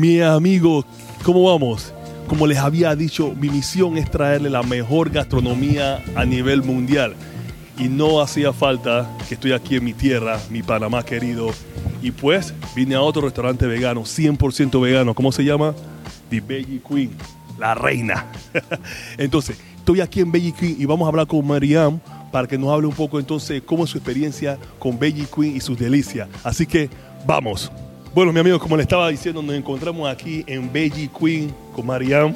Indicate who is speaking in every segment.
Speaker 1: Mi amigo, ¿cómo vamos? Como les había dicho, mi misión es traerle la mejor gastronomía a nivel mundial. Y no hacía falta que estoy aquí en mi tierra, mi Panamá querido. Y pues vine a otro restaurante vegano, 100% vegano. ¿Cómo se llama? The Veggie Queen, la reina. Entonces, estoy aquí en Veggie Queen y vamos a hablar con Mariam para que nos hable un poco entonces cómo es su experiencia con Veggie Queen y sus delicias. Así que vamos. Bueno, mi amigo, como le estaba diciendo, nos encontramos aquí en Veggie Queen con Mariam.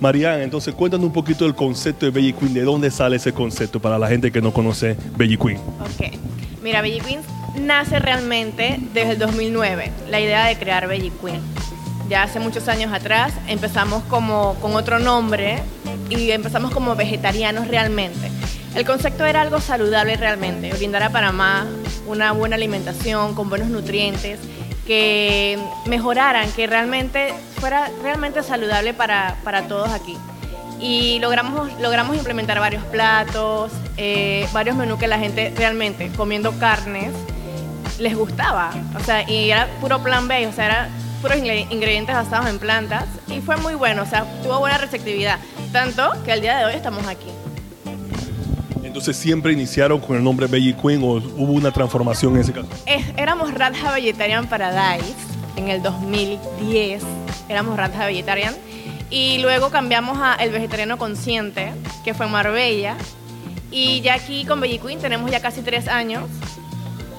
Speaker 1: Mariam, entonces cuéntanos un poquito del concepto de Veggie Queen, de dónde sale ese concepto para la gente que no conoce Veggie Queen.
Speaker 2: Ok. Mira, Veggie Queen nace realmente desde el 2009, la idea de crear Veggie Queen. Ya hace muchos años atrás empezamos como con otro nombre y empezamos como vegetarianos realmente. El concepto era algo saludable realmente, brindar a Panamá una buena alimentación con buenos nutrientes que mejoraran, que realmente fuera realmente saludable para, para todos aquí. Y logramos, logramos implementar varios platos, eh, varios menús que la gente realmente comiendo carnes les gustaba. O sea, y era puro plan B, o sea, era puros ingredientes basados en plantas y fue muy bueno, o sea, tuvo buena receptividad. Tanto que al día de hoy estamos aquí.
Speaker 1: Entonces siempre iniciaron con el nombre Veggie Queen o hubo una transformación en ese caso.
Speaker 2: éramos Radha Vegetarian Paradise en el 2010. Éramos Radha Vegetarian. Y luego cambiamos a El Vegetariano Consciente, que fue Marbella. Y ya aquí con Veggie Queen tenemos ya casi tres años.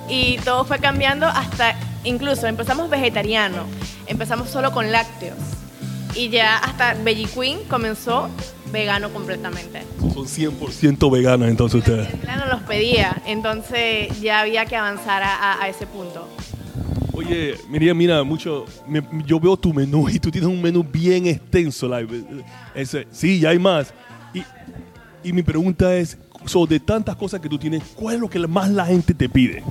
Speaker 2: Y todo fue cambiando hasta, incluso empezamos vegetariano, empezamos solo con lácteos. Y ya hasta Veggie Queen comenzó vegano completamente.
Speaker 1: Son 100% veganos entonces ustedes.
Speaker 2: Claro, los pedía, entonces ya había que avanzar a, ese punto.
Speaker 1: Oye, Miriam, mira, mucho, yo veo tu menú y tú tienes un menú bien extenso. ese, sí, ya hay más. Y, y mi pregunta es, de tantas cosas que tú tienes, ¿cuál es lo que más la gente te pide?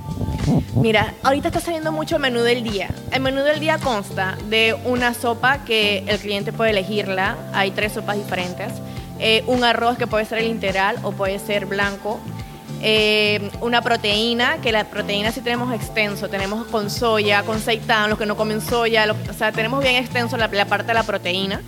Speaker 2: Mira, ahorita está saliendo mucho menú del día. El menú del día consta de una sopa que el cliente puede elegirla. Hay tres sopas diferentes. Eh, un arroz que puede ser el integral o puede ser blanco. Eh, una proteína, que la proteína sí tenemos extenso, tenemos con soya, con seitán, los que no comen soya, o sea, tenemos bien extenso la parte de la proteína.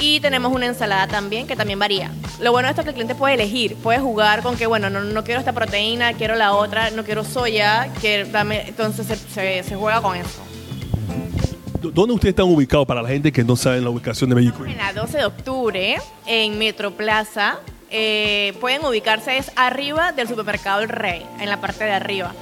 Speaker 2: Y tenemos una ensalada también que también varía. Lo bueno de esto es que el cliente puede elegir, puede jugar con que, bueno, no, no quiero esta proteína, quiero la otra, no quiero soya, que dame, entonces se, se, juega con eso.
Speaker 1: ¿Dónde ustedes están ubicados para la gente que no sabe la ubicación de México?
Speaker 2: En la 12 de octubre, en Metro Plaza. Eh, pueden ubicarse es arriba del supermercado El Rey, en la parte de arriba.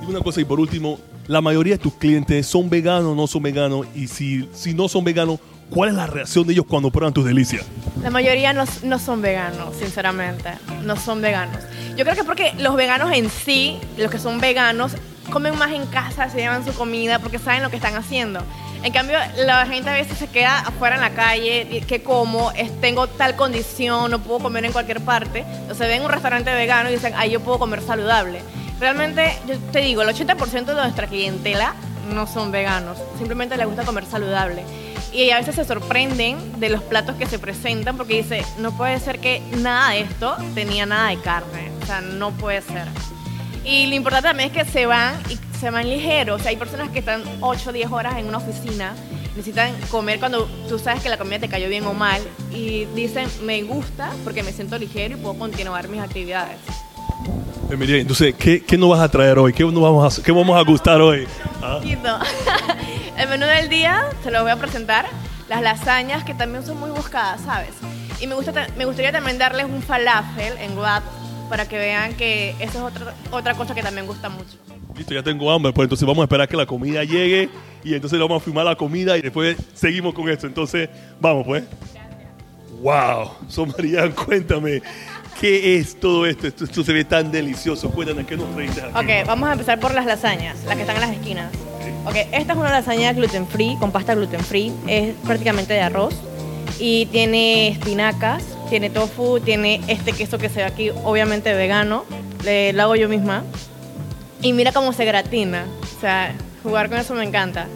Speaker 1: Y una cosa, y por último, la mayoría de tus clientes son veganos o no son veganos, y si, si no son veganos, ¿Cuál es la reacción de ellos cuando prueban tus delicias?
Speaker 2: La mayoría no, no, son veganos, sinceramente. No son veganos. Yo creo que porque los veganos en sí, los que son veganos, comen más en casa, se llevan su comida porque saben lo que están haciendo. En cambio, la gente a veces se queda afuera en la calle, que como, es, tengo tal condición, no puedo comer en cualquier parte. Entonces ven un restaurante vegano y dicen, ahí yo puedo comer saludable. Realmente, yo te digo, el 80% de nuestra clientela no son veganos, simplemente les gusta comer saludable y a veces se sorprenden de los platos que se presentan porque dice, no puede ser que nada de esto tenía nada de carne, o sea, no puede ser. Y lo importante también es que se van y se van ligeros, o sea, hay personas que están 8 o 10 horas en una oficina, necesitan comer cuando tú sabes que la comida te cayó bien o mal y dicen, me gusta porque me siento ligero y puedo continuar mis actividades.
Speaker 1: Emilia, entonces, ¿qué, ¿qué, nos vas a traer hoy? ¿Qué, nos vamos, a, qué vamos a gustar hoy?
Speaker 2: ¿Ah? Menú del día se lo voy a presentar. Las lasañas, que también son muy buscadas, ¿sabes? Y me, gusta, me gustaría también darles un falafel en wrap para que vean que eso es otra, otra cosa que también gusta mucho.
Speaker 1: Listo, ya tengo hambre, pues entonces vamos a esperar que la comida llegue y entonces vamos a filmar la comida y después seguimos con esto. Entonces, vamos pues. Wow, so María, cuéntame, ¿qué es todo esto? esto? se ve tan delicioso. Cuéntanos, ¿qué nos traes aquí?
Speaker 2: Ok, vamos a empezar por las lasañas, las que están en las esquinas. Ok, esta es una lasaña gluten free, con pasta gluten free. Es prácticamente de arroz. Y tiene espinacas, tiene tofu, tiene este queso que se ve aquí, obviamente vegano. lo hago yo misma. Y mira cómo se gratina. O sea, jugar con eso me encanta.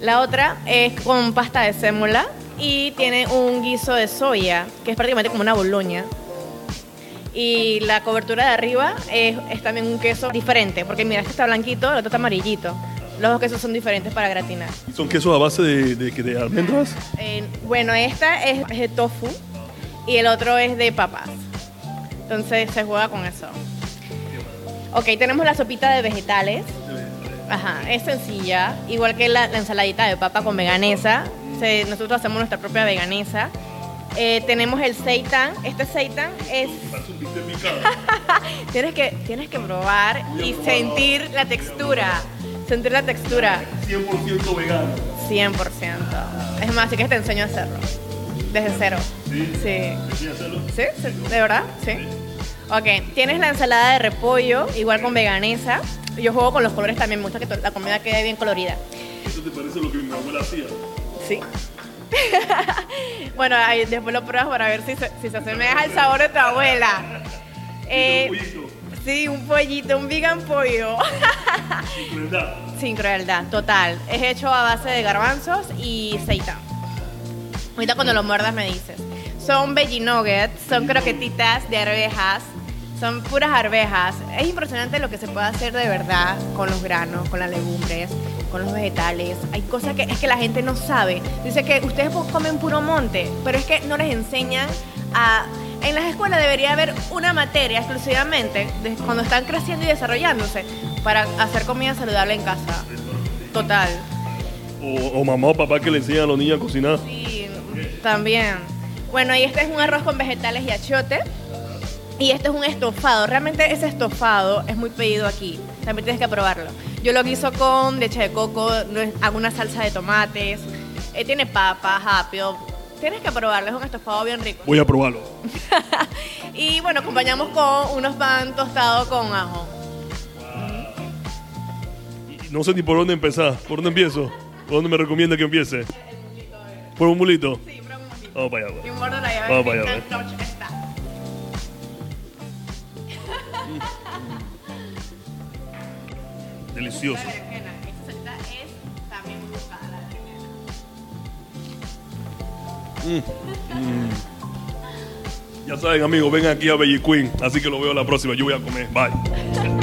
Speaker 2: La otra es con pasta de sémola y tiene un guiso de soya, que es prácticamente como una boloña. Y la cobertura de arriba es, es también un queso diferente, porque mira, este está blanquito, el otro está amarillito. Los quesos son diferentes para gratinar.
Speaker 1: ¿Son quesos a base de, de, de almendras?
Speaker 2: Eh, bueno, esta es, de tofu y el otro es de papas. Entonces se juega con eso. Ok, tenemos la sopita de vegetales. Ajá, es sencilla, igual que la, la ensaladita de papa con veganesa. Se- nosotros hacemos nuestra propia veganesa. Eh, tenemos el seitan. Este seitan es tienes que tienes que probar y sentir la textura, sentir la textura.
Speaker 1: 100% vegano.
Speaker 2: 100%. Es más, así que te enseño a hacerlo. Desde cero.
Speaker 1: ¿Sí?
Speaker 2: Sí. ¿Sí? ¿Sí? ¿De verdad? Sí. Ok, tienes la ensalada de repollo, igual con veganesa. Yo juego con los colores también, me gusta que la comida quede bien colorida.
Speaker 1: ¿Eso te parece lo que mi abuela hacía?
Speaker 2: Sí. bueno, ahí después lo pruebas para ver si se, si se asemeja al sabor de tu abuela. Eh, sí, un pollito, un vegan pollo.
Speaker 1: sin crueldad.
Speaker 2: Sin crueldad, total. Es hecho a base de garbanzos y seitan. Ahorita cuando lo muerdas me dices. Son veggie nuggets, son croquetitas de arvejas, son puras arvejas. Es impresionante lo que se puede hacer de verdad con los granos, con las legumbres, con los vegetales. Hay cosas que es que la gente no sabe. Dice que ustedes comen puro monte, pero es que no les enseñan a... En las escuelas debería haber una materia exclusivamente de cuando están creciendo y desarrollándose para hacer comida saludable en casa. Total.
Speaker 1: O, o mamá o papá que le enseñan a los niños a cocinar.
Speaker 2: Sí, también. Bueno, y este es un arroz con vegetales y achiote. Y este es un estofado. Realmente ese estofado es muy pedido aquí. También tienes que probarlo. Yo lo guiso con leche de coco, hago una salsa de tomates. eh, tiene papas, apio. Tienes que probarlo, es un estofado bien rico.
Speaker 1: Voy a probarlo.
Speaker 2: Y bueno, acompañamos con unos pan tostados con ajo.
Speaker 1: No sé ni por dónde empezar. ¿Por dónde empiezo? ¿Por dónde me recomienda que empiece? ¿Por un mulito?
Speaker 2: Sí, pero un momentito.
Speaker 1: Vamos para allá.
Speaker 2: Y un gordo la llave.
Speaker 1: Vamos para allá,
Speaker 2: está.
Speaker 1: Delicioso. Ya saben, amigos, ven aquí a Belly Queen. Así que lo veo la próxima. Yo voy a comer. Bye.